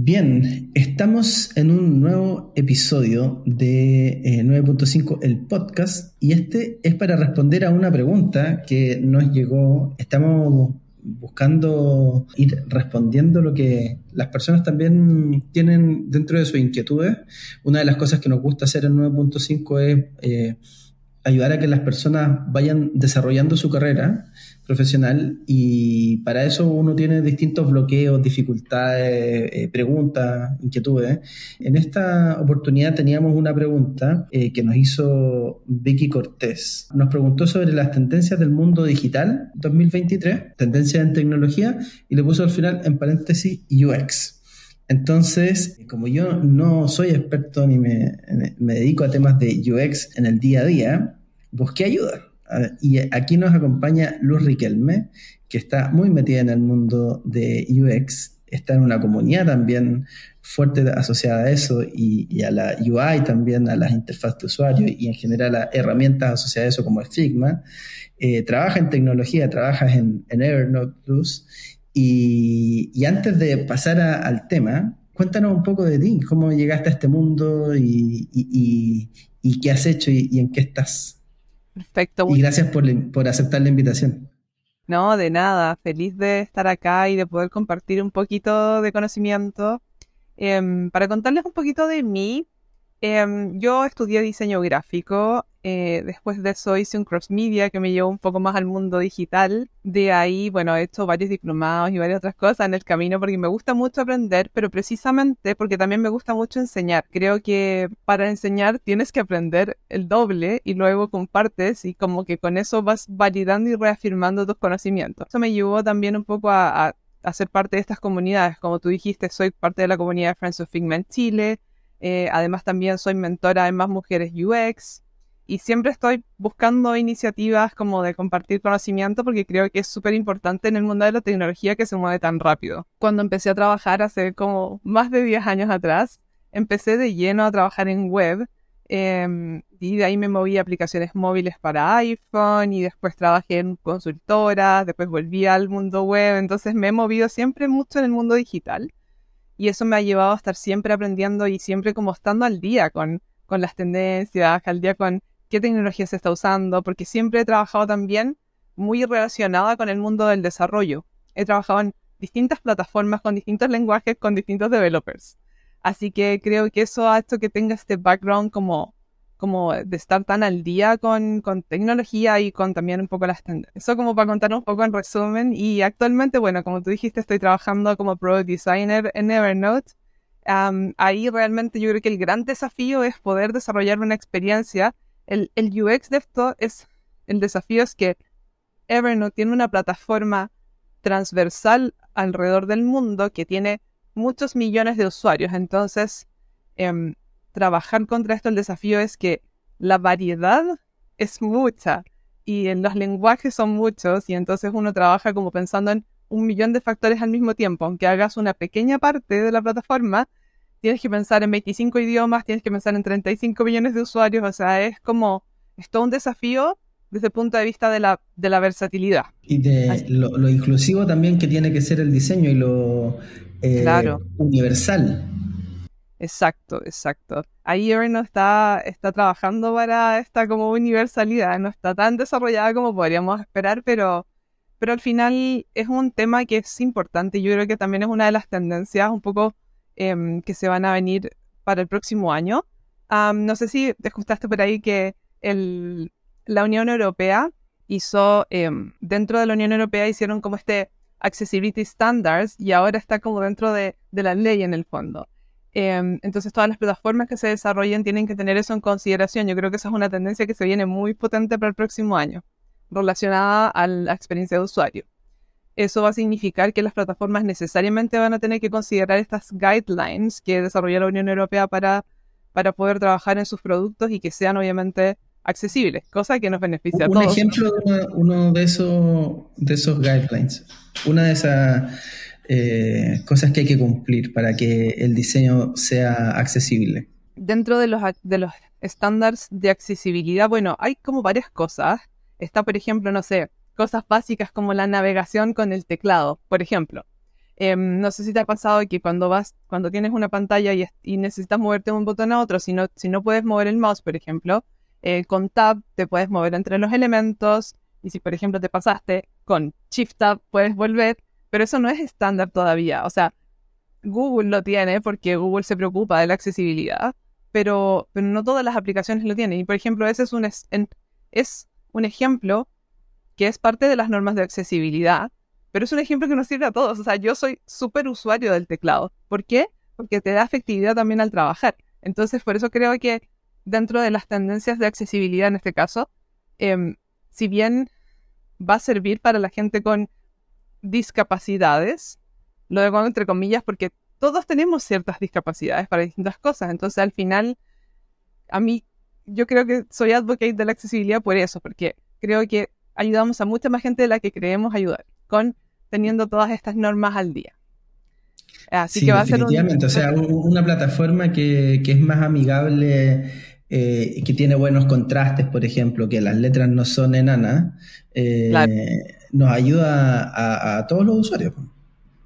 Bien, estamos en un nuevo episodio de 9.5, eh, el podcast, y este es para responder a una pregunta que nos llegó. Estamos buscando ir respondiendo lo que las personas también tienen dentro de sus inquietudes. Una de las cosas que nos gusta hacer en 9.5 es eh, ayudar a que las personas vayan desarrollando su carrera profesional y para eso uno tiene distintos bloqueos, dificultades, eh, preguntas, inquietudes. En esta oportunidad teníamos una pregunta eh, que nos hizo Vicky Cortés. Nos preguntó sobre las tendencias del mundo digital 2023, tendencias en tecnología, y le puso al final en paréntesis UX. Entonces, como yo no soy experto ni me, me dedico a temas de UX en el día a día, busqué ayuda. Y aquí nos acompaña Luz Riquelme, que está muy metida en el mundo de UX, está en una comunidad también fuerte asociada a eso y, a la UI también, a las interfaces de usuario y en general a herramientas asociadas a eso como Figma. Eh, trabaja en tecnología, trabaja en, Evernote Plus. Y, antes de pasar al tema, cuéntanos un poco de ti, cómo llegaste a este mundo y, qué has hecho y en qué estás. Perfecto. Y gracias por, aceptar la invitación. No, de nada. Feliz de estar acá y de poder compartir un poquito de conocimiento. Em, para contarles un poquito de mí, em, yo estudié diseño gráfico eh, después de eso hice un cross media que me llevó un poco más al mundo digital. De ahí, bueno, he hecho varios diplomados y varias otras cosas en el camino porque me gusta mucho aprender, pero precisamente porque también me gusta mucho enseñar. Creo que para enseñar tienes que aprender el doble y luego compartes y como que con eso vas validando y reafirmando tus conocimientos. Eso me llevó también un poco a, a, ser parte de estas comunidades. Como tú dijiste, soy parte de la comunidad Friends of Figment Chile. Eh, además también soy mentora en Más Mujeres UX y siempre estoy buscando iniciativas como de compartir conocimiento porque creo que es súper importante en el mundo de la tecnología que se mueve tan rápido. Cuando empecé a trabajar hace como más de 10 años atrás, empecé de lleno a trabajar en web em, y de ahí me moví a aplicaciones móviles para iPhone y después trabajé en consultoras, después volví al mundo web, entonces me he movido siempre mucho en el mundo digital y eso me ha llevado a estar siempre aprendiendo y siempre como estando al día con, con las tendencias, al día con qué tecnología se está usando, porque siempre he trabajado también muy relacionada con el mundo del desarrollo. He trabajado en distintas plataformas, con distintos lenguajes, con distintos developers. Así que creo que eso ha hecho que tenga este background como, como de estar tan al día con, con tecnología y con también un poco las tendencias. Eso como para contar un poco en resumen. Y actualmente, bueno, como tú dijiste, estoy trabajando como product designer en Evernote. ahí realmente yo creo que el gran desafío es poder desarrollar una experiencia el, UX de esto es, el desafío es que Evernote tiene una plataforma transversal alrededor del mundo que tiene muchos millones de usuarios. Entonces, em, trabajar contra esto, el desafío es que la variedad es mucha y en los lenguajes son muchos y entonces uno trabaja como pensando en un millón de factores al mismo tiempo. Aunque hagas una pequeña parte de la plataforma, tienes que pensar en 25 idiomas, tienes que pensar en 35 millones de usuarios, o sea, es como, es todo un desafío desde el punto de vista de la, de la versatilidad. Y de lo, inclusivo también que tiene que ser el diseño y lo eh, universal. Exacto, exacto. Ahí no está, está trabajando para esta como universalidad, no está tan desarrollada como podríamos esperar, pero, pero al final es un tema que es importante. Yo creo que también es una de las tendencias un poco Em, que se van a venir para el próximo año. no sé si te escuchaste por ahí que el, la Unión Europea hizo, em, dentro de la Unión Europea hicieron como este Accessibility Standards y ahora está como dentro de, de la ley en el fondo. Em, entonces todas las plataformas que se desarrollen tienen que tener eso en consideración. Yo creo que esa es una tendencia que se viene muy potente para el próximo año, relacionada a la experiencia de usuario eso va a significar que las plataformas necesariamente van a tener que considerar estas guidelines que desarrolla la Unión Europea para, para poder trabajar en sus productos y que sean obviamente accesibles, cosa que nos beneficia a todos. Un ejemplo de uno, de, esos, de esos guidelines, una de esas eh, cosas que hay que cumplir para que el diseño sea accesible. Dentro de los, de los estándares de accesibilidad, bueno, hay como varias cosas. Está, por ejemplo, no sé, cosas básicas como la navegación con el teclado, por ejemplo. Em, no sé si te ha pasado que cuando vas, cuando tienes una pantalla y, necesitas moverte de un botón a otro, si no, si no puedes mover el mouse, por ejemplo, eh, con Tab te puedes mover entre los elementos. Y si, por ejemplo, te pasaste con Shift Tab, puedes volver. Pero eso no es estándar todavía. O sea, Google lo tiene porque Google se preocupa de la accesibilidad. Pero, pero no todas las aplicaciones lo tienen. Y, por ejemplo, ese es un, es un ejemplo que es parte de las normas de accesibilidad pero es un ejemplo que nos sirve a todos. O sea, yo soy súper usuario del teclado. ¿Por qué? Porque te da efectividad también al trabajar. Entonces, por eso creo que dentro de las tendencias de accesibilidad en este caso, em, si bien va a servir para la gente con discapacidades, lo digo entre comillas porque todos tenemos ciertas discapacidades para distintas cosas. Entonces, al final, a mí, yo creo que soy advocate de la accesibilidad por eso, porque creo que ayudamos a mucha más gente de la que creemos ayudar con teniendo todas estas normas al día. Así que va a ser un... o sea, una plataforma que, es más amigable, eh, que tiene buenos contrastes, por ejemplo, que las letras no son enanas, eh, nos ayuda a, todos los usuarios.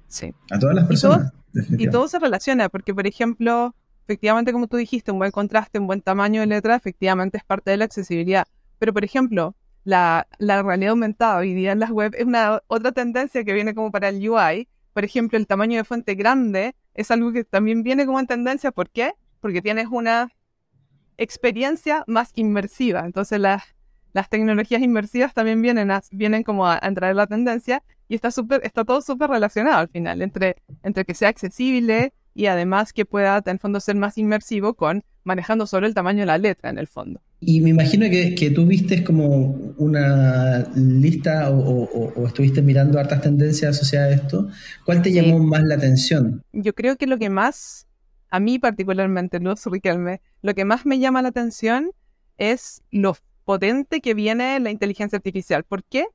Sí. A todas las personas. Y todo, se relaciona, porque, por ejemplo, efectivamente, como tú dijiste, un buen contraste, un buen tamaño de letra, efectivamente es parte de la accesibilidad. Pero, por ejemplo, la, realidad aumentada hoy día en las web es una otra tendencia que viene como para el UI. Por ejemplo, el tamaño de fuente grande es algo que también viene como en tendencia. ¿Por qué? Porque tienes una experiencia más inmersiva. Entonces las, las tecnologías inmersivas también vienen, vienen como a, entrar en la tendencia y está, super, está todo súper relacionado al final, entre, entre que sea accesible y además que pueda en fondo ser más inmersivo con manejando solo el tamaño de la letra en el fondo. Y me imagino que, que tú viste como una lista o, estuviste mirando hartas tendencias asociadas a esto. ¿Cuál te llamó más la atención? Yo creo que lo que más, a mí particularmente, Luz Riquelme, lo que más me llama la atención es lo potente que viene la inteligencia artificial. ¿Por qué?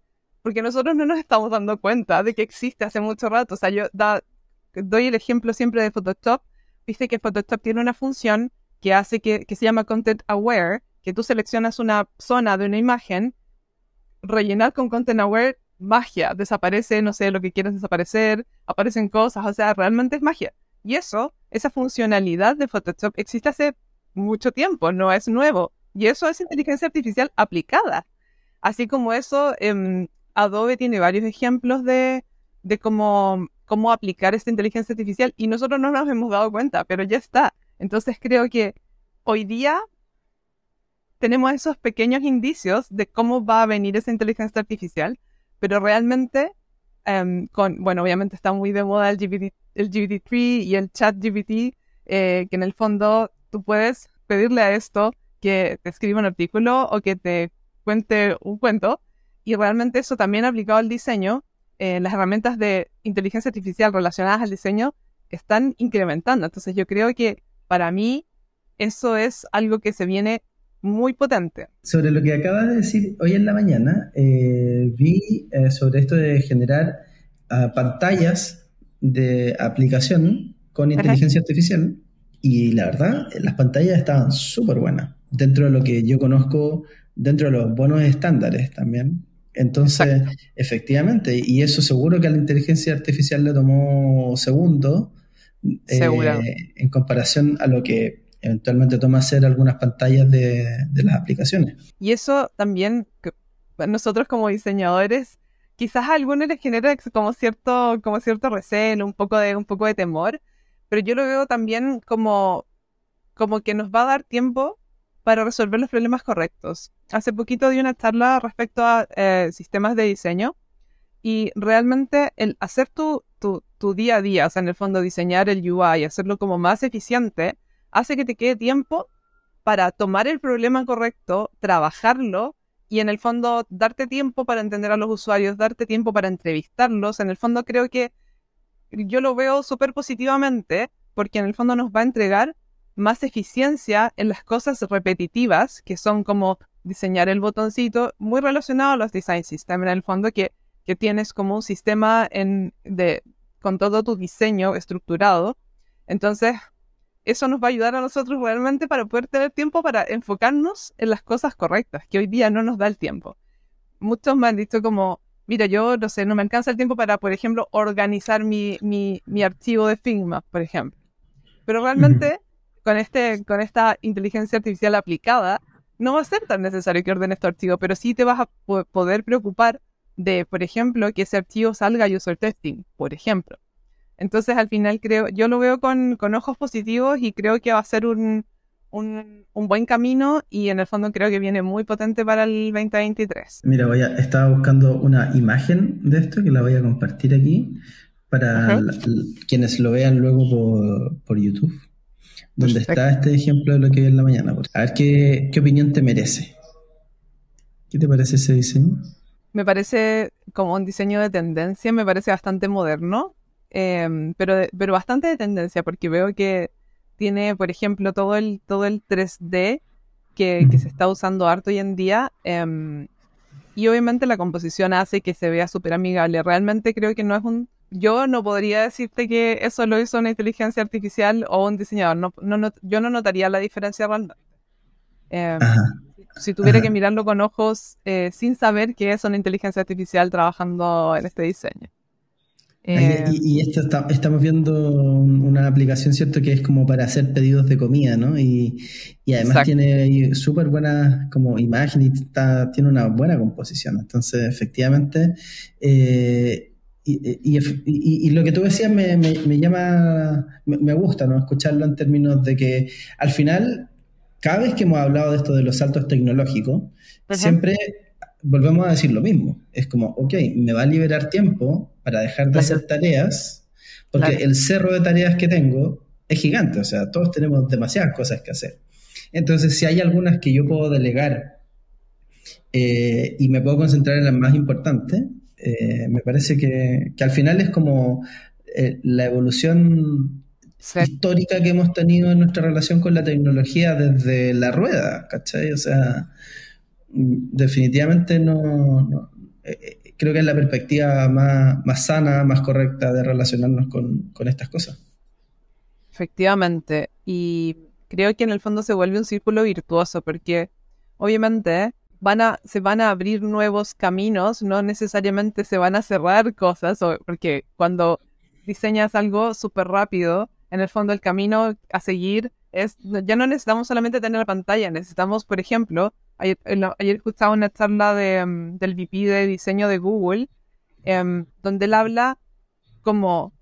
Porque nosotros no nos estamos dando cuenta de que existe hace mucho rato. O sea, yo doy el ejemplo siempre de Photoshop. Viste que Photoshop tiene una función que hace que, que se llama Content Aware, que tú seleccionas una zona de una imagen, rellenar con Content Aware, magia, desaparece, no sé, lo que quieres desaparecer, aparecen cosas, o sea, realmente es magia. Y eso, esa funcionalidad de Photoshop existe hace mucho tiempo, no es nuevo. Y eso es inteligencia artificial aplicada. Así como eso, em, Adobe tiene varios ejemplos de, de cómo, cómo aplicar esta inteligencia artificial y nosotros no nos hemos dado cuenta, pero ya está. Entonces creo que hoy día tenemos esos pequeños indicios de cómo va a venir esa inteligencia artificial, pero realmente, em, con, bueno, obviamente está muy de moda el, GPT, el GPT-3 y el chat GPT, eh, que en el fondo tú puedes pedirle a esto que te escriba un artículo o que te cuente un cuento, y realmente eso también aplicado al diseño, eh, las herramientas de inteligencia artificial relacionadas al diseño están incrementando. Entonces yo creo que para mí eso es algo que se viene muy potente. Sobre lo que acabas de decir hoy en la mañana, eh, vi eh, sobre esto de generar ah, pantallas de aplicación con inteligencia artificial y la verdad, las pantallas estaban súper buenas, dentro de lo que yo conozco, dentro de los buenos estándares también. Entonces, efectivamente, y eso seguro que a la inteligencia artificial le tomó segundo eh, en comparación a lo que eventualmente toma hacer algunas pantallas de, las aplicaciones. Y eso también, nosotros como diseñadores, quizás a algunos les genera como cierto, como cierto recelo, un poco de, un poco de temor, pero yo lo veo también como, como que nos va a dar tiempo para resolver los problemas correctos. Hace poquito di una charla respecto a eh, sistemas de diseño y realmente el hacer tu, tu, tu, día a día, o sea, en el fondo diseñar el UI, hacerlo como más eficiente, hace que te quede tiempo para tomar el problema correcto, trabajarlo y en el fondo darte tiempo para entender a los usuarios, darte tiempo para entrevistarlos. En el fondo creo que yo lo veo súper positivamente porque en el fondo nos va a entregar más eficiencia en las cosas repetitivas, que son como diseñar el botoncito, muy relacionado a los design systems, en el fondo que que tienes como un sistema en, de, con todo tu diseño estructurado. Entonces, eso nos va a ayudar a nosotros realmente para poder tener tiempo para enfocarnos en las cosas correctas, que hoy día no nos da el tiempo. Muchos me han dicho como, mira, yo no sé, no me alcanza el tiempo para, por ejemplo, organizar mi, mi, mi archivo de Figma, por ejemplo. Pero realmente, con, este, con esta inteligencia artificial aplicada, no va a ser tan necesario que ordenes tu archivo, pero sí te vas a poder preocupar de, por ejemplo, que ese archivo salga a user testing, por ejemplo. Entonces, al final creo, yo lo veo con, con ojos positivos y creo que va a ser un, un, buen camino y en el fondo creo que viene muy potente para el 2023. Mira, voy a, estaba buscando una imagen de esto que la voy a compartir aquí para quienes lo vean luego por, por YouTube, donde está este ejemplo de lo que vi en la mañana. A ver qué, qué opinión te merece. ¿Qué te parece ese diseño? Me parece como un diseño de tendencia, me parece bastante moderno, em, pero, pero bastante de tendencia, porque veo que tiene, por ejemplo, todo el, todo el 3D que, se está usando harto hoy en día. Em, y obviamente la composición hace que se vea súper amigable. Realmente creo que no es un... Yo no podría decirte que eso lo hizo una inteligencia artificial o un diseñador. No, no, yo no notaría la diferencia realmente. Em, si tuviera que mirarlo con ojos eh, sin saber que es una inteligencia artificial trabajando en este diseño. Eh, y, esto estamos viendo una aplicación, ¿cierto? Que es como para hacer pedidos de comida, ¿no? Y, además tiene súper buena como imagen y tiene una buena composición. Entonces, efectivamente, eh, y, lo que tú decías me, llama, me, gusta, ¿no? Escucharlo en términos de que al final, cada vez que hemos hablado de esto de los saltos tecnológicos, siempre volvemos a decir lo mismo. Es como, ok, me va a liberar tiempo para dejar de hacer tareas, porque el cerro de tareas que tengo es gigante, o sea, todos tenemos demasiadas cosas que hacer. Entonces, si hay algunas que yo puedo delegar eh, y me puedo concentrar en las más importantes, eh, me parece que, al final es como eh, la evolución histórica que hemos tenido en nuestra relación con la tecnología desde la rueda, ¿cachai? O sea, definitivamente no, eh, eh, creo que es la perspectiva más, sana, más correcta de relacionarnos con, estas cosas. Efectivamente, y creo que en el fondo se vuelve un círculo virtuoso porque obviamente van a, se van a abrir nuevos caminos, no necesariamente se van a cerrar cosas, porque cuando diseñas algo súper rápido, en el fondo el camino a seguir es, ya no necesitamos solamente tener la pantalla, necesitamos, por ejemplo, Ayer, escuchaba una charla de, mm, del VP de diseño de Google, em, donde él habla como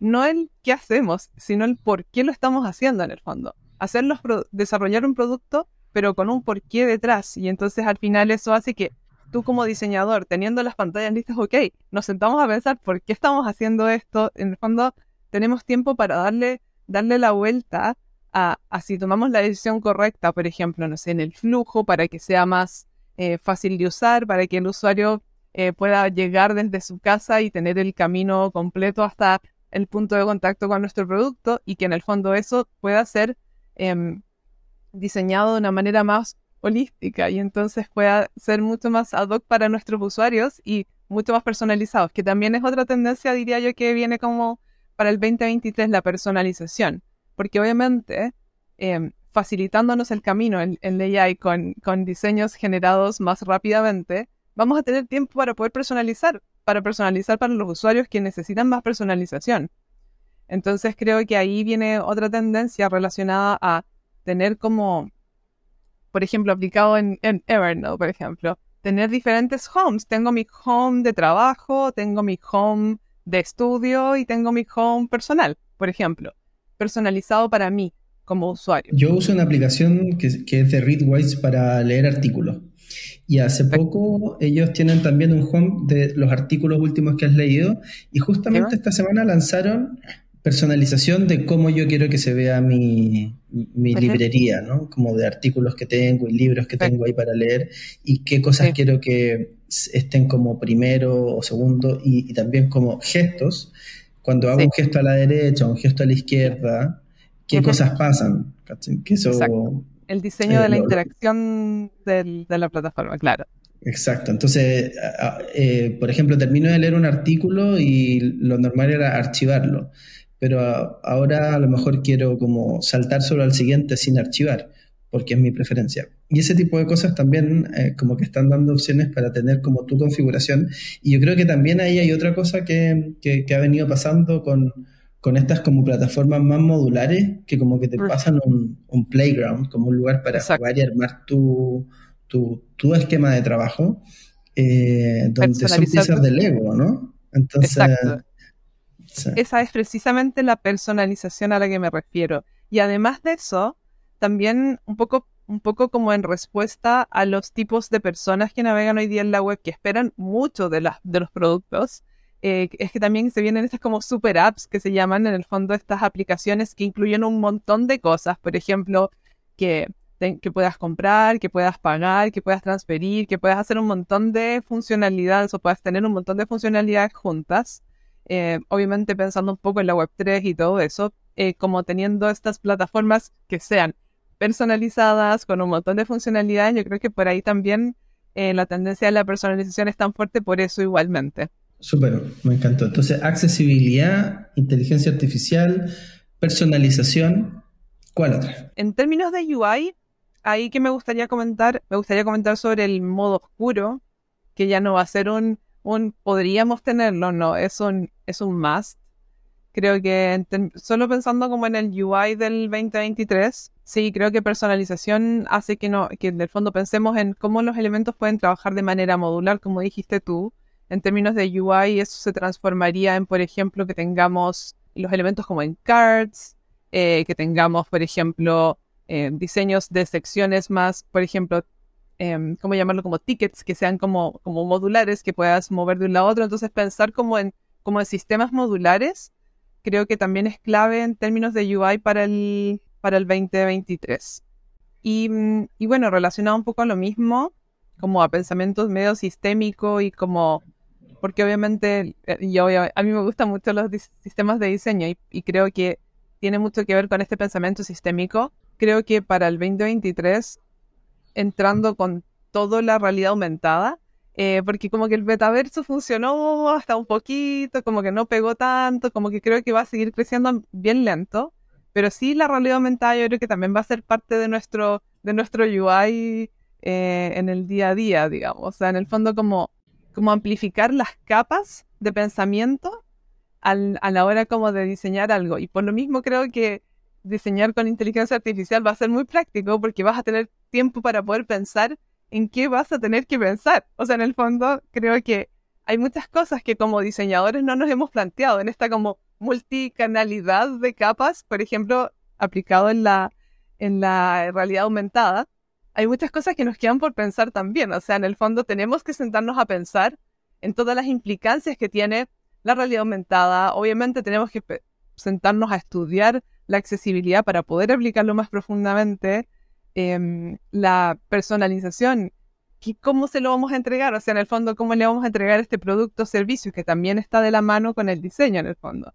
no el qué hacemos, sino el por qué lo estamos haciendo en el fondo. Hacerlos desarrollar un producto, pero con un por qué detrás. Y entonces al final eso hace que tú como diseñador, teniendo las pantallas listas, ok, nos sentamos a pensar por qué estamos haciendo esto. En el fondo tenemos tiempo para darle, darle la vuelta a, si tomamos la decisión correcta, por ejemplo, no sé, en el flujo, para que sea más eh, fácil de usar, para que el usuario eh, pueda llegar desde su casa y tener el camino completo hasta el punto de contacto con nuestro producto y que en el fondo eso pueda ser em, diseñado de una manera más holística y entonces pueda ser mucho más ad hoc para nuestros usuarios y mucho más personalizados, que también es otra tendencia, diría yo, que viene como para el 2023, la personalización porque obviamente em, facilitándonos el camino en, en AI con, diseños generados más rápidamente, vamos a tener tiempo para poder personalizar, para personalizar para los usuarios que necesitan más personalización. Entonces creo que ahí viene otra tendencia relacionada a tener como, por ejemplo, aplicado en Evernote, por ejemplo, tener diferentes homes. Tengo mi home de trabajo, tengo mi home de estudio y tengo mi home personal, por ejemplo personalizado para mí como usuario. Yo uso una aplicación que, es de Readwise para leer artículos. Y hace poco ellos tienen también un home de los artículos últimos que has leído. Y justamente esta semana lanzaron personalización de cómo yo quiero que se vea mi, librería, ¿no? Como de artículos que tengo y libros que tengo ahí para leer y qué cosas quiero que estén como primero o segundo y, y también como gestos cuando hago un gesto a la derecha, un gesto a la izquierda, ¿qué cosas pasan? Que eso, El diseño de la interacción de la plataforma, claro. Exacto. Entonces, eh, por ejemplo, termino de leer un artículo y lo normal era archivarlo, pero ahora a lo mejor quiero como saltar solo al siguiente sin archivar. Porque es mi preferencia. Y ese tipo de cosas también eh, como que están dando opciones para tener como tu configuración. Y yo creo que también ahí hay otra cosa que, que, ha venido pasando con, con, estas como plataformas más modulares, que como que te pasan un, un playground, como un lugar para jugar y armar tu, tu, tu esquema de trabajo, eh, donde son piezas de Lego, ¿no? Entonces... Esa es precisamente la personalización a la que me refiero. Y además de eso, también un poco, un poco como en respuesta a los tipos de personas que navegan hoy día en la web, que esperan mucho de, de los productos, eh, es que también se vienen estas como super apps que se llaman en el fondo estas aplicaciones que incluyen un montón de cosas, por ejemplo, que, que puedas comprar, que puedas pagar, que puedas transferir, que puedas hacer un montón de funcionalidades o puedas tener un montón de funcionalidades juntas. Eh, obviamente pensando un poco en la Web3 y todo eso, eh, como teniendo estas plataformas que sean personalizadas, con un montón de funcionalidades, yo creo que por ahí también eh, la tendencia de la personalización es tan fuerte por eso igualmente. Súper, me encantó. Entonces, accesibilidad, inteligencia artificial, personalización, ¿cuál otra? En términos de UI, ahí que me gustaría comentar, me gustaría comentar sobre el modo oscuro, que ya no va a ser un, un podríamos tenerlo, no, es un, es un must. Creo que solo pensando como en el UI del 2023, sí, creo que personalización hace que, no, que en el fondo pensemos en cómo los elementos pueden trabajar de manera modular, como dijiste tú. En términos de UI, eso se transformaría en, por ejemplo, que tengamos los elementos como en cards, eh, que tengamos, por ejemplo, eh, diseños de secciones más, por ejemplo, eh, ¿cómo llamarlo? Como tickets, que sean como, como modulares, que puedas mover de un lado a otro. Entonces, pensar como en, como en sistemas modulares creo que también es clave en términos de UI para el, para el 2023. Y, y bueno, relacionado un poco a lo mismo, como a pensamientos medio sistémico y como, porque obviamente eh, yo, a mí me gustan mucho los sistemas de diseño y, y creo que tiene mucho que ver con este pensamiento sistémico. Creo que para el 2023, entrando con toda la realidad aumentada, eh, porque como que el metaverso funcionó hasta un poquito, como que no pegó tanto, como que creo que va a seguir creciendo bien lento, pero sí la realidad aumentada yo creo que también va a ser parte de nuestro, de nuestro UI eh, en el día a día, digamos, o sea, en el fondo como, como amplificar las capas de pensamiento a la hora como de diseñar algo, y por lo mismo creo que diseñar con inteligencia artificial va a ser muy práctico porque vas a tener tiempo para poder pensar en qué vas a tener que pensar. O sea, en el fondo creo que hay muchas cosas que como diseñadores no nos hemos planteado en esta como multicanalidad de capas, por ejemplo, aplicado en la, en la realidad aumentada. Hay muchas cosas que nos quedan por pensar también. O sea, en el fondo tenemos que sentarnos a pensar en todas las implicancias que tiene la realidad aumentada. Obviamente tenemos que sentarnos a estudiar la accesibilidad para poder aplicarlo más profundamente Em, la personalización, ¿cómo se lo vamos a entregar? O sea, en el fondo, ¿cómo le vamos a entregar este producto o servicio que también está de la mano con el diseño, en el fondo?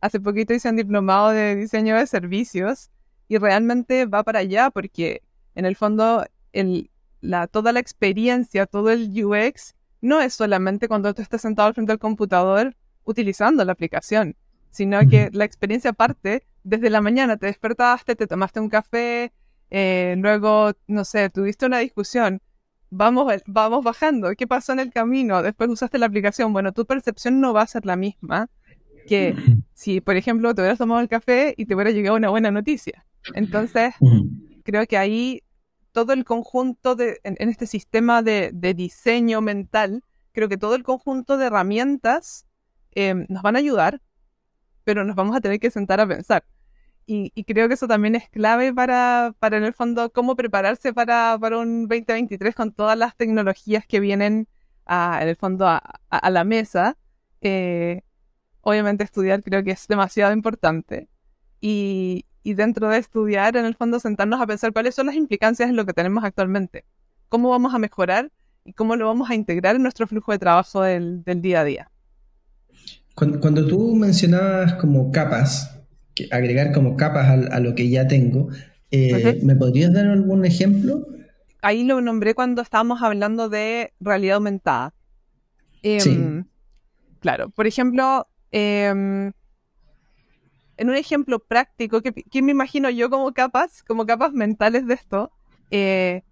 Hace poquito hice un diplomado de diseño de servicios y realmente va para allá porque, en el fondo, el, la, toda la experiencia, todo el UX, no es solamente cuando tú estás sentado al frente del computador utilizando la aplicación, sino que la experiencia parte desde la mañana, te despertaste, te tomaste un café, eh, luego, no sé, tuviste una discusión, vamos, vamos bajando, ¿qué pasó en el camino? Después usaste la aplicación, bueno, tu percepción no va a ser la misma que si, por ejemplo, te hubieras tomado el café y te hubiera llegado una buena noticia. Entonces, creo que ahí todo el conjunto de, en, este sistema de, diseño mental, creo que todo el conjunto de herramientas eh, nos van a ayudar, pero nos vamos a tener que sentar a pensar. Y, creo que eso también es clave para, para en el fondo, cómo prepararse para, para un 2023 con todas las tecnologías que vienen a, en el fondo a, a, la mesa. Eh, obviamente estudiar creo que es demasiado importante. Y, y dentro de estudiar, en el fondo, sentarnos a pensar cuáles son las implicancias en lo que tenemos actualmente. Cómo vamos a mejorar y cómo lo vamos a integrar en nuestro flujo de trabajo del, del día a día. Cuando, cuando tú mencionabas como capas, agregar como capas a, lo que ya tengo. Eh, ¿Me podrías dar algún ejemplo? Ahí lo nombré cuando estábamos hablando de realidad aumentada. Em, claro, por ejemplo, em, en un ejemplo práctico, que, me imagino yo como capas, como capas mentales de esto, eh,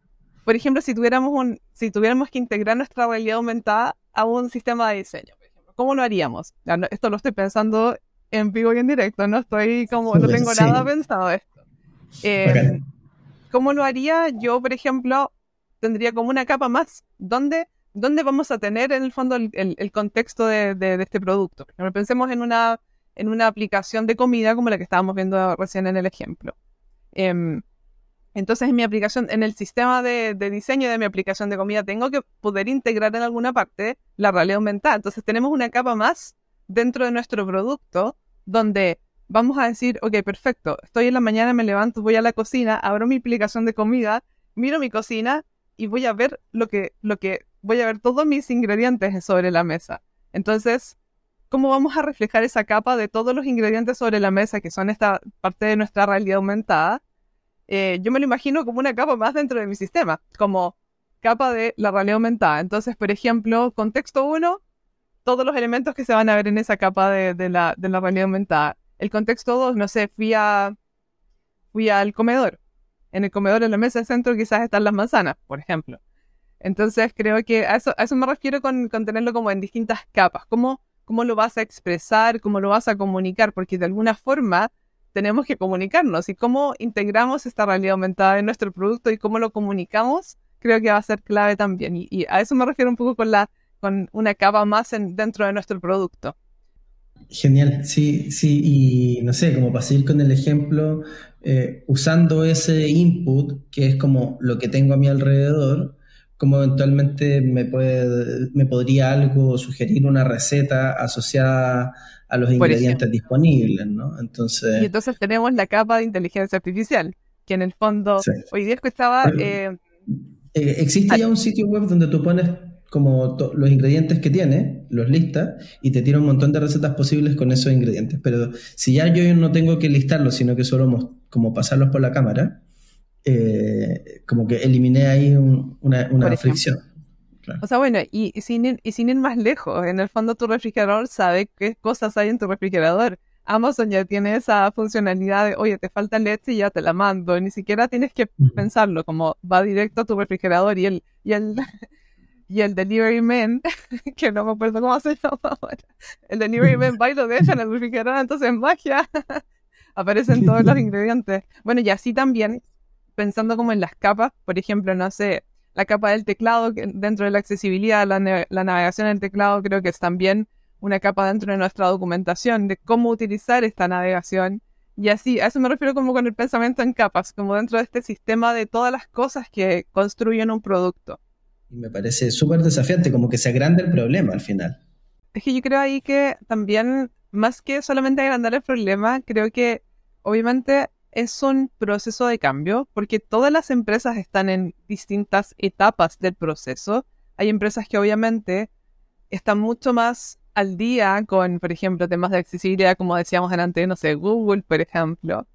por ejemplo, si tuviéramos, un, si tuviéramos que integrar nuestra realidad aumentada a un sistema de diseño, por ejemplo, ¿cómo lo haríamos? esto lo estoy pensando en vivo y en directo, no estoy como, no tengo nada pensado esto. Eh, ¿Cómo lo haría? Yo, por ejemplo, tendría como una capa más, donde ¿dónde vamos a tener en el fondo el, contexto de, este producto? pensemos en una, en una aplicación de comida como la que estábamos viendo recién en el ejemplo. Em, entonces, en mi aplicación, en el sistema de, diseño de mi aplicación de comida, tengo que poder integrar en alguna parte la realidad aumentada. Entonces, tenemos una capa más dentro de nuestro producto donde vamos a decir, ok, perfecto, estoy en la mañana, me levanto, voy a la cocina, abro mi aplicación de comida, miro mi cocina y voy a ver lo que, lo que voy a ver todos mis ingredientes sobre la mesa. Entonces, ¿cómo vamos a reflejar esa capa de todos los ingredientes sobre la mesa que son esta parte de nuestra realidad aumentada? Eh, yo me lo imagino como una capa más dentro de mi sistema, como capa de la realidad aumentada. Entonces, por ejemplo, contexto 1, todos los elementos que se van a ver en esa capa de, la, de la realidad aumentada. El contexto 2, no sé, fui, a, fui al comedor. En el comedor en la mesa de centro quizás están las manzanas, por ejemplo. Entonces creo que a eso, a eso me refiero con, tenerlo como en distintas capas. ¿Cómo, ¿Cómo lo vas a expresar? ¿Cómo lo vas a comunicar? Porque de alguna forma tenemos que comunicarnos y cómo integramos esta realidad aumentada en nuestro producto y cómo lo comunicamos, creo que va a ser clave también. Y, a eso me refiero un poco con, la, con una capa más en, dentro de nuestro producto. Genial, sí, sí, y no sé, como para seguir con el ejemplo, eh, usando ese input, que es como lo que tengo a mi alrededor, cómo eventualmente me, puede, me podría algo sugerir una receta asociada a los ingredientes disponibles, ¿no? Entonces... Y entonces tenemos la capa de inteligencia artificial, que en el fondo, hoy día escuchaba... Eh, eh, existe ya un sitio web donde tú pones como los ingredientes que tiene, los listas, y te tira un montón de recetas posibles con esos ingredientes. Pero si ya yo no tengo que listarlos, sino que solo como pasarlos por la cámara, eh, como que eliminé ahí una, una fricción. O sea, bueno, y, sin ir, y sin ir más lejos, en el fondo tu refrigerador sabe qué cosas hay en tu refrigerador. Amazon ya tiene esa funcionalidad de, oye, te falta leche y ya te la mando. Ni siquiera tienes que pensarlo, como va directo a tu refrigerador y el, y el, y el delivery man, que no me acuerdo cómo se llama ahora, el delivery man va y lo deja en el refrigerador, entonces en magia aparecen todos los ingredientes. Bueno, y así también pensando como en las capas, por ejemplo, no sé, la capa del teclado, que dentro de la accesibilidad, la, navegación del teclado, creo que es también una capa dentro de nuestra documentación de cómo utilizar esta navegación. Y así, a eso me refiero como con el pensamiento en capas, como dentro de este sistema de todas las cosas que construyen un producto. Y me parece súper desafiante, como que se agranda el problema al final. Es que yo creo ahí que también, más que solamente agrandar el problema, creo que obviamente es un proceso de cambio porque todas las empresas están en distintas etapas del proceso. Hay empresas que obviamente están mucho más al día con, por ejemplo, temas de accesibilidad, como decíamos antes, no sé, Google, por ejemplo.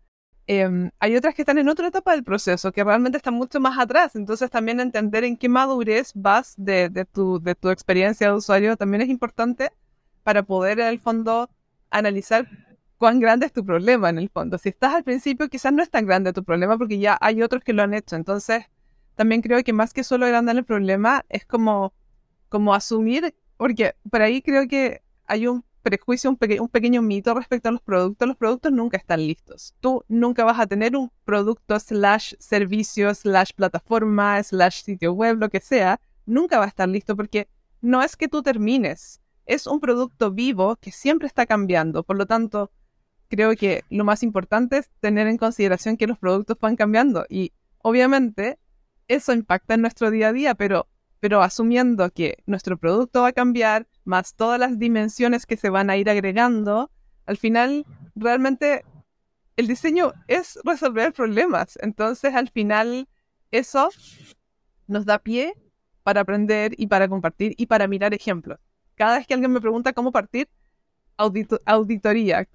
Em, hay otras que están en otra etapa del proceso, que realmente están mucho más atrás. Entonces también entender en qué madurez vas de, de, tu, de tu experiencia de usuario también es importante para poder en el fondo analizar cuán grande es tu problema en el fondo. Si estás al principio, quizás no es tan grande tu problema porque ya hay otros que lo han hecho. Entonces, también creo que más que solo agrandar el problema, es como, como asumir, porque por ahí creo que hay un prejuicio, un, un pequeño mito respecto a los productos. Los productos nunca están listos. Tú nunca vas a tener un producto slash servicio slash plataforma slash sitio web, lo que sea. Nunca va a estar listo porque no es que tú termines. Es un producto vivo que siempre está cambiando. Por lo tanto, creo que lo más importante es tener en consideración que los productos van cambiando y obviamente eso impacta en nuestro día a día, pero, pero asumiendo que nuestro producto va a cambiar, más todas las dimensiones que se van a ir agregando, al final realmente el diseño es resolver problemas. Entonces al final eso nos da pie para aprender y para compartir y para mirar ejemplos. Cada vez que alguien me pregunta cómo partir, auditoría,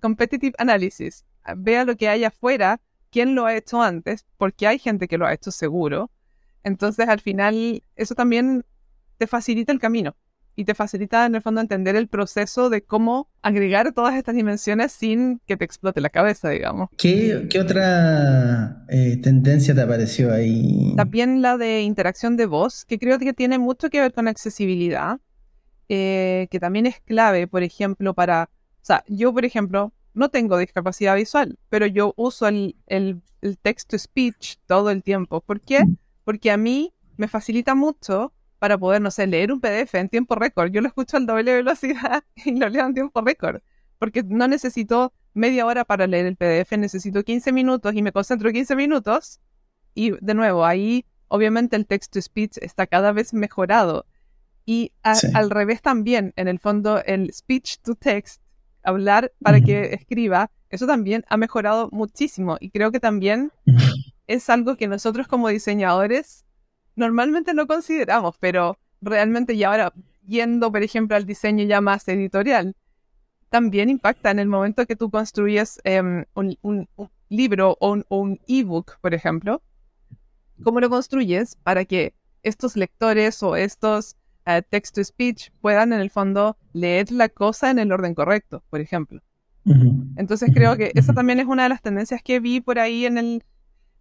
competitive analysis. Vea lo que hay afuera, quién lo ha hecho antes, porque hay gente que lo ha hecho seguro. Entonces, al final, eso también te facilita el camino. y te facilita en el fondo entender el proceso de cómo agregar todas estas dimensiones sin que te explote la cabeza, digamos. ¿Qué, otra eh, tendencia te apareció ahí? También la de interacción de voz, que creo que tiene mucho que ver con accesibilidad, eh, que también es clave, por ejemplo, para... O sea, yo, por ejemplo, no tengo discapacidad visual, pero yo uso el, el, el text-to-speech todo el tiempo. ¿Por qué? Mm. Porque a mí me facilita mucho para poder, no sé, leer un PDF en tiempo récord. Yo lo escucho a doble velocidad y lo leo en tiempo récord, porque no necesito media hora para leer el PDF, necesito 15 minutos y me concentro 15 minutos. Y de nuevo, ahí obviamente el text-to-speech está cada vez mejorado. Y al revés también, en el fondo, el speech-to-text, hablar para que escriba, eso también ha mejorado muchísimo. Y creo que también es algo que nosotros como diseñadores normalmente no consideramos, pero realmente ya ahora yendo, por ejemplo, al diseño ya más editorial, también impacta en el momento que tú construyes em, un, libro o un, ebook, por ejemplo. ¿Cómo lo construyes para que estos lectores o estos uh, text-to-speech puedan en el fondo leer la cosa en el orden correcto, por ejemplo? Entonces creo que esa también es una de las tendencias que vi por ahí en el,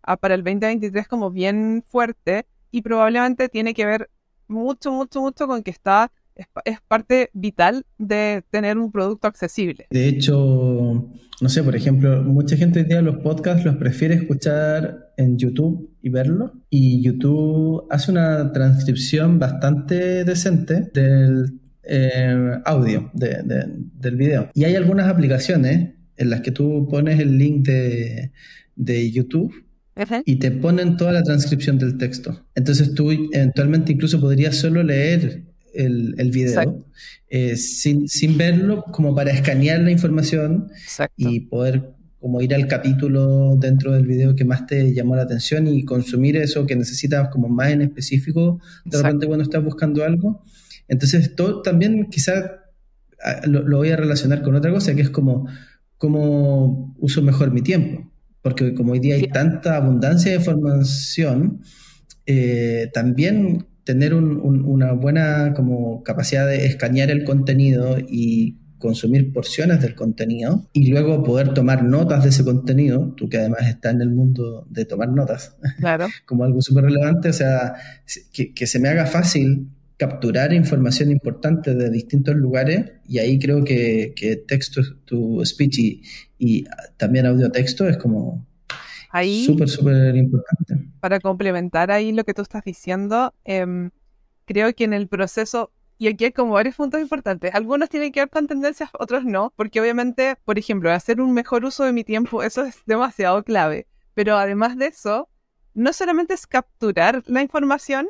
ah, para el 2023 como bien fuerte, y probablemente tiene que ver mucho, mucho, mucho con que está es, parte vital de tener un producto accesible. De hecho, no sé, por ejemplo, mucha gente hoy día los podcasts los prefiere escuchar en YouTube y verlo. Y YouTube hace una transcripción bastante decente del eh, audio, del video. Y hay algunas aplicaciones en las que tú pones el link de, de YouTube y te ponen toda la transcripción del texto. Entonces tú eventualmente incluso podrías solo leer el, el video eh, sin, sin, verlo como para escanear la información y poder como ir al capítulo dentro del video que más te llamó la atención y consumir eso que necesitas como más en específico de repente cuando estás buscando algo. Entonces esto también quizás ah, lo, lo voy a relacionar con otra cosa que es como cómo uso mejor mi tiempo. Porque como hoy día hay tanta abundancia de información, eh, también tener una buena como capacidad de escanear el contenido y consumir porciones del contenido y luego poder tomar notas de ese contenido, tú que además estás en el mundo de tomar notas, claro. como algo súper relevante, o sea, que, que, se me haga fácil capturar información importante de distintos lugares y ahí creo que, que texto to speech y, y también audio texto es como súper, súper importante. Para complementar ahí lo que tú estás diciendo, em, creo que en el proceso y aquí hay como varios puntos importantes. Algunos tienen que ver con tendencias, otros no, porque obviamente, por ejemplo, hacer un mejor uso de mi tiempo, eso es demasiado clave. Pero además de eso, no solamente es capturar la información,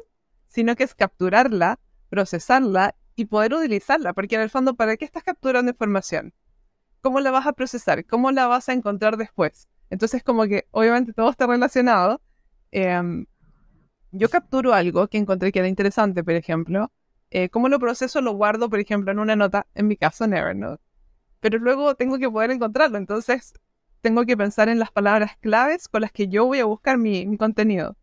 sino que es capturarla, procesarla y poder utilizarla, porque en el fondo, ¿para qué estás capturando información? ¿Cómo la vas a procesar? ¿Cómo la vas a encontrar después? Entonces, como que obviamente todo está relacionado. Em, yo capturo algo que encontré que era interesante, por ejemplo. Eh, ¿Cómo lo proceso? Lo guardo, por ejemplo, en una nota, en mi caso en Evernote. Pero luego tengo que poder encontrarlo. Entonces, tengo que pensar en las palabras claves con las que yo voy a buscar mi contenido.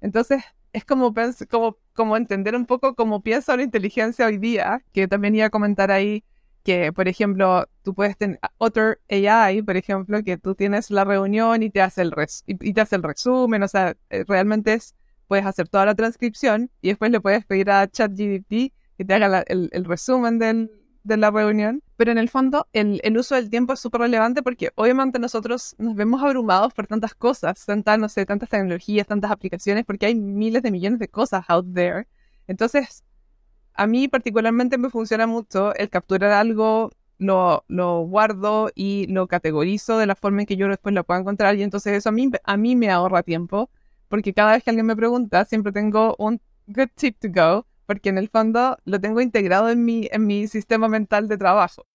Entonces, es como, como, como entender un poco cómo piensa la inteligencia hoy día, que también iba a comentar ahí que, por ejemplo, tú puedes tener otro AI, por ejemplo, que tú tienes la reunión y te hace el, y te hace el resumen, o sea, eh, realmente es, puedes hacer toda la transcripción y después le puedes pedir a ChatGPT que te haga el, el, resumen del, de la reunión, pero en el fondo el, el uso del tiempo es súper relevante porque obviamente nosotros nos vemos abrumados por tantas cosas, tantas, no sé, tantas tecnologías, tantas aplicaciones, porque hay miles de millones de cosas out there. Entonces, a mí particularmente me funciona mucho el capturar algo, lo, lo guardo y lo categorizo de la forma en que yo después lo pueda encontrar y entonces eso a mí, a mí me ahorra tiempo porque cada vez que alguien me pregunta siempre tengo un good tip to go porque en el fondo lo tengo integrado en mi, en mi sistema mental de trabajo.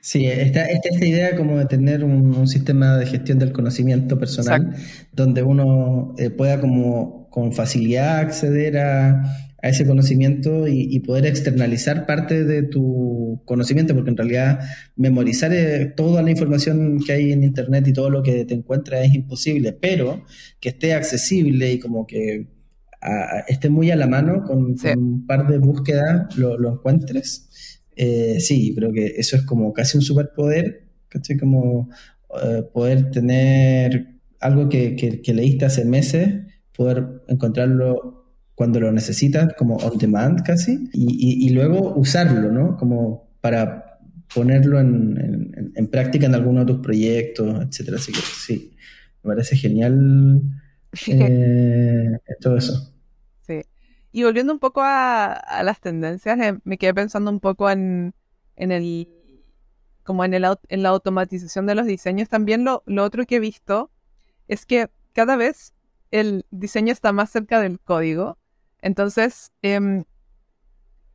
Sí, esta, esta, idea como de tener un, sistema de gestión del conocimiento personal donde uno eh, pueda como con facilidad acceder a, a ese conocimiento y, poder externalizar parte de tu conocimiento, porque en realidad memorizar eh, toda la información que hay en Internet y todo lo que te encuentras es imposible, pero que esté accesible y como que esté muy a la mano con, un par de búsquedas, lo, lo encuentres. Eh, sí, creo que eso es como casi un superpoder, ¿cachai? Como eh, poder tener algo que, que, leíste hace meses, poder encontrarlo cuando lo necesitas, como on demand casi, y, y, luego usarlo, ¿no? Como para ponerlo en, en, práctica en alguno de tus proyectos, etcétera. Así que sí, me parece genial eh, todo eso. Sí. Y volviendo un poco a, a las tendencias, eh, me quedé pensando un poco en, en el como en, el, en la automatización de los diseños, también lo, lo otro que he visto es que cada vez el diseño está más cerca del código. Entonces, em,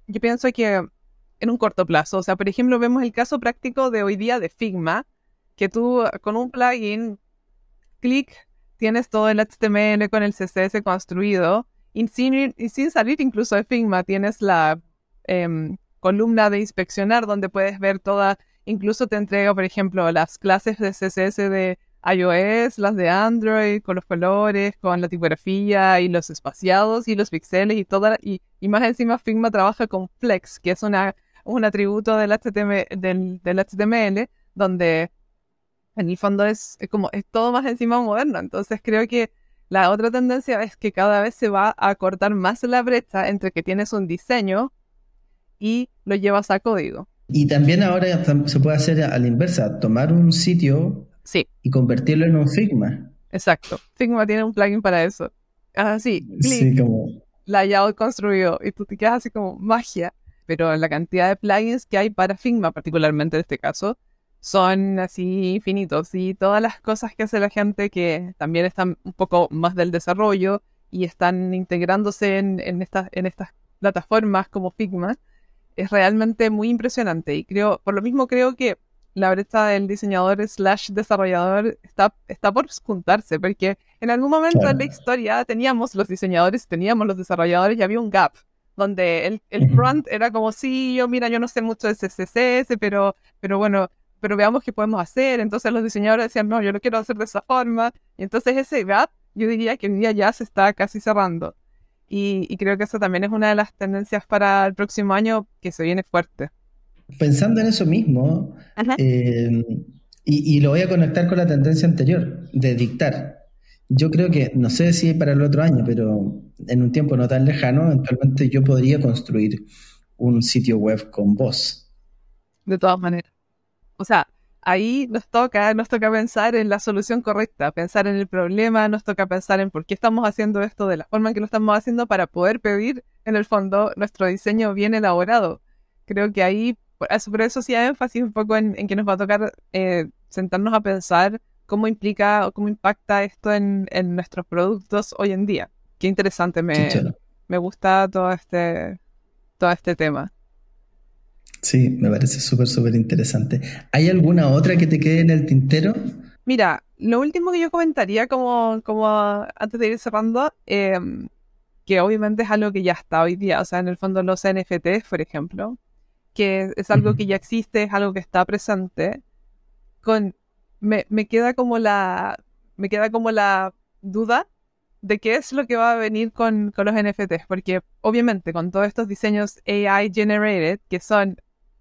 yo pienso que en un corto plazo, o sea, por ejemplo, vemos el caso práctico de hoy día de Figma, que tú con un plugin, clic, tienes todo el HTML con el CSS construido, y sin, sin salir incluso de Figma, tienes la em, columna de inspeccionar donde puedes ver toda Incluso te entrega, por ejemplo, las clases de CSS de iOS, las de Android, con los colores, con la tipografía y los espaciados y los píxeles y toda. Y, más encima Figma trabaja con Flex, que es una, un atributo del HTML, del, del HTML donde en el fondo es, como es todo más encima moderno. Entonces creo que la otra tendencia es que cada vez se va a cortar más la brecha entre que tienes un diseño y lo llevas a código. Y también ahora se puede hacer a la inversa, tomar un sitio y convertirlo en un Figma. Exacto. Figma tiene un plugin para eso. Así, sí, como... layout construido y tú te quedas así como magia. Pero la cantidad de plugins que hay para Figma, particularmente en este caso, son así infinitos. Y todas las cosas que hace la gente que también están un poco más del desarrollo y están integrándose en, en estas plataformas como Figma, es realmente muy impresionante y creo, por lo mismo creo que la brecha del diseñador slash desarrollador está, está por juntarse, porque en algún momento en la historia teníamos los diseñadores, teníamos los desarrolladores y había un gap, donde el, el front era como, sí, yo mira, yo no sé mucho de CSS, pero, pero bueno, pero veamos qué podemos hacer. Entonces los diseñadores decían, no, yo lo quiero hacer de esa forma. Y entonces ese gap, yo diría que hoy día ya se está casi cerrando. Y, creo que eso también es una de las tendencias para el próximo año que se viene fuerte. Pensando en eso mismo, eh, y, lo voy a conectar con la tendencia anterior, de dictar. Yo creo que, no sé si para el otro año, pero en un tiempo no tan lejano, eventualmente yo podría construir un sitio web con voz. De todas maneras. O sea, ahí nos toca, nos toca pensar en la solución correcta, pensar en el problema, nos toca pensar en por qué estamos haciendo esto de la forma en que lo estamos haciendo para poder pedir, en el fondo, nuestro diseño bien elaborado. Creo que ahí, por eso, por eso sí hay énfasis un poco en, que nos va a tocar eh, sentarnos a pensar cómo implica o cómo impacta esto en, nuestros productos hoy en día. Qué interesante, me, me gusta todo este, todo este tema. Sí, me parece súper, súper interesante. ¿Hay alguna otra que te quede en el tintero? Mira, lo último que yo comentaría como, como antes de ir cerrando, em, que obviamente es algo que ya está hoy día, o sea, en el fondo los NFTs, por ejemplo, que es algo que ya existe, es algo que está presente, con, me, me queda como la, me queda como la duda de qué es lo que va a venir con, con los NFTs, porque obviamente con todos estos diseños AI generated, que son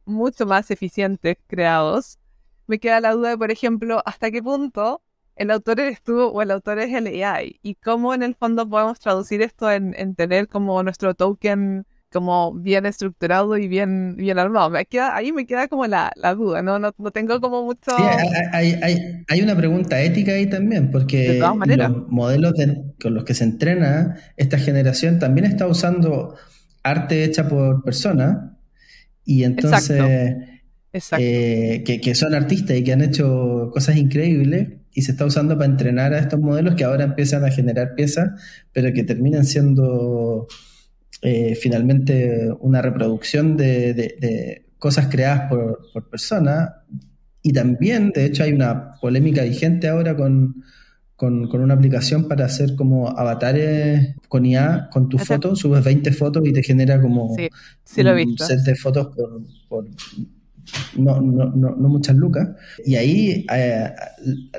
mucho más eficientes creados, me queda la duda de, por ejemplo, hasta qué punto el autor eres tú o el autor es el AI y cómo en el fondo podemos traducir esto en, tener como nuestro token como bien estructurado y bien, bien armado. Me queda, ahí me queda como la, duda, ¿no? ¿no? tengo como mucho... hay, una pregunta ética ahí también, porque los modelos con los que se entrena esta generación también está usando arte hecha por personas y entonces, eh, que, son artistas y que han hecho cosas increíbles y se está usando para entrenar a estos modelos que ahora empiezan a generar piezas, pero que terminan siendo eh, finalmente una reproducción de, cosas creadas por, por personas. Y también, de hecho, hay una polémica vigente ahora con, con, una aplicación para hacer como avatares con IA, con tu foto, subes 20 fotos y te genera como un set de fotos por, no, no, no, muchas lucas. Y ahí eh,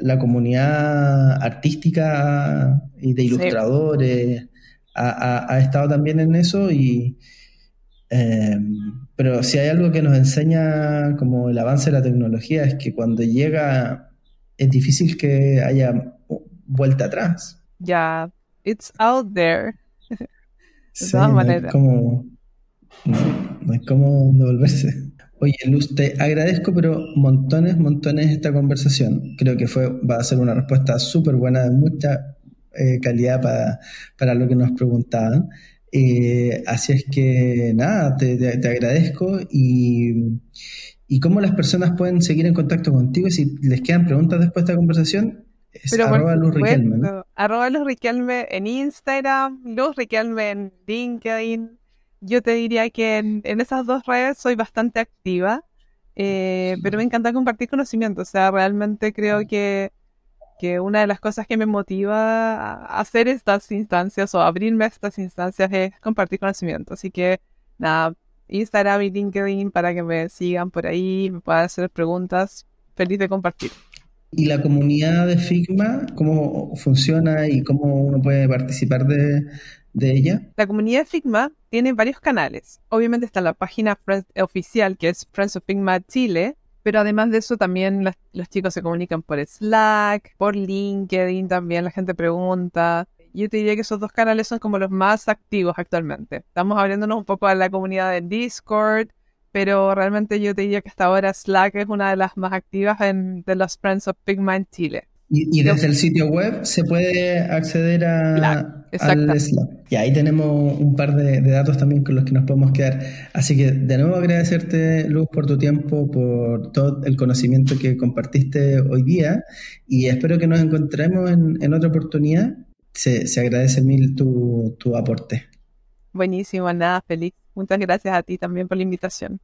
la comunidad artística y de ilustradores ha, estado también en eso y... Eh, pero si hay algo que nos enseña como el avance de la tecnología es que cuando llega es difícil que haya vuelta atrás. Ya, it's out there. de todas maneras. como, no hay como devolverse. Oye, Luz, te agradezco, pero montones, montones esta conversación. Creo que fue, va a ser una respuesta súper buena, de mucha eh, calidad para, para, lo que nos preguntaban. Eh, así es que, nada, te, te, agradezco y, y, cómo las personas pueden seguir en contacto contigo. Si les quedan preguntas después de esta conversación, es arroba Luz Riquelme. Arroba Luz Riquelme en Instagram, Luz Riquelme en LinkedIn yo te diría que en, esas dos redes soy bastante activa, eh, pero me encanta compartir conocimiento. O sea, realmente creo que, que una de las cosas que me motiva a hacer estas instancias o abrirme a estas instancias es compartir conocimiento. Así que, nada, Instagram y LinkedIn para que me sigan por ahí, me puedan hacer preguntas. Feliz de compartir. ¿Y la comunidad de Figma, cómo funciona y cómo uno puede participar de, de ella? La comunidad de Figma tiene varios canales. Obviamente está la página oficial que es Friends of Figma Chile, pero además de eso también los chicos se comunican por Slack, por LinkedIn también, la gente pregunta. Yo te diría que esos dos canales son como los más activos actualmente. Estamos abriéndonos un poco a la comunidad de Discord, pero realmente yo te diría que hasta ahora Slack es una de las más activas en, de los Friends of Figma en Chile. Y, desde el sitio web se puede acceder a, al Slack. Y ahí tenemos un par de, datos también con los que nos podemos quedar. Así que de nuevo agradecerte, Luz, por tu tiempo, por todo el conocimiento que compartiste hoy día y espero que nos encontremos en, otra oportunidad. Se, se agradece mil tu, tu aporte. Buenísimo, nada, feliz. Muchas gracias a ti también por la invitación.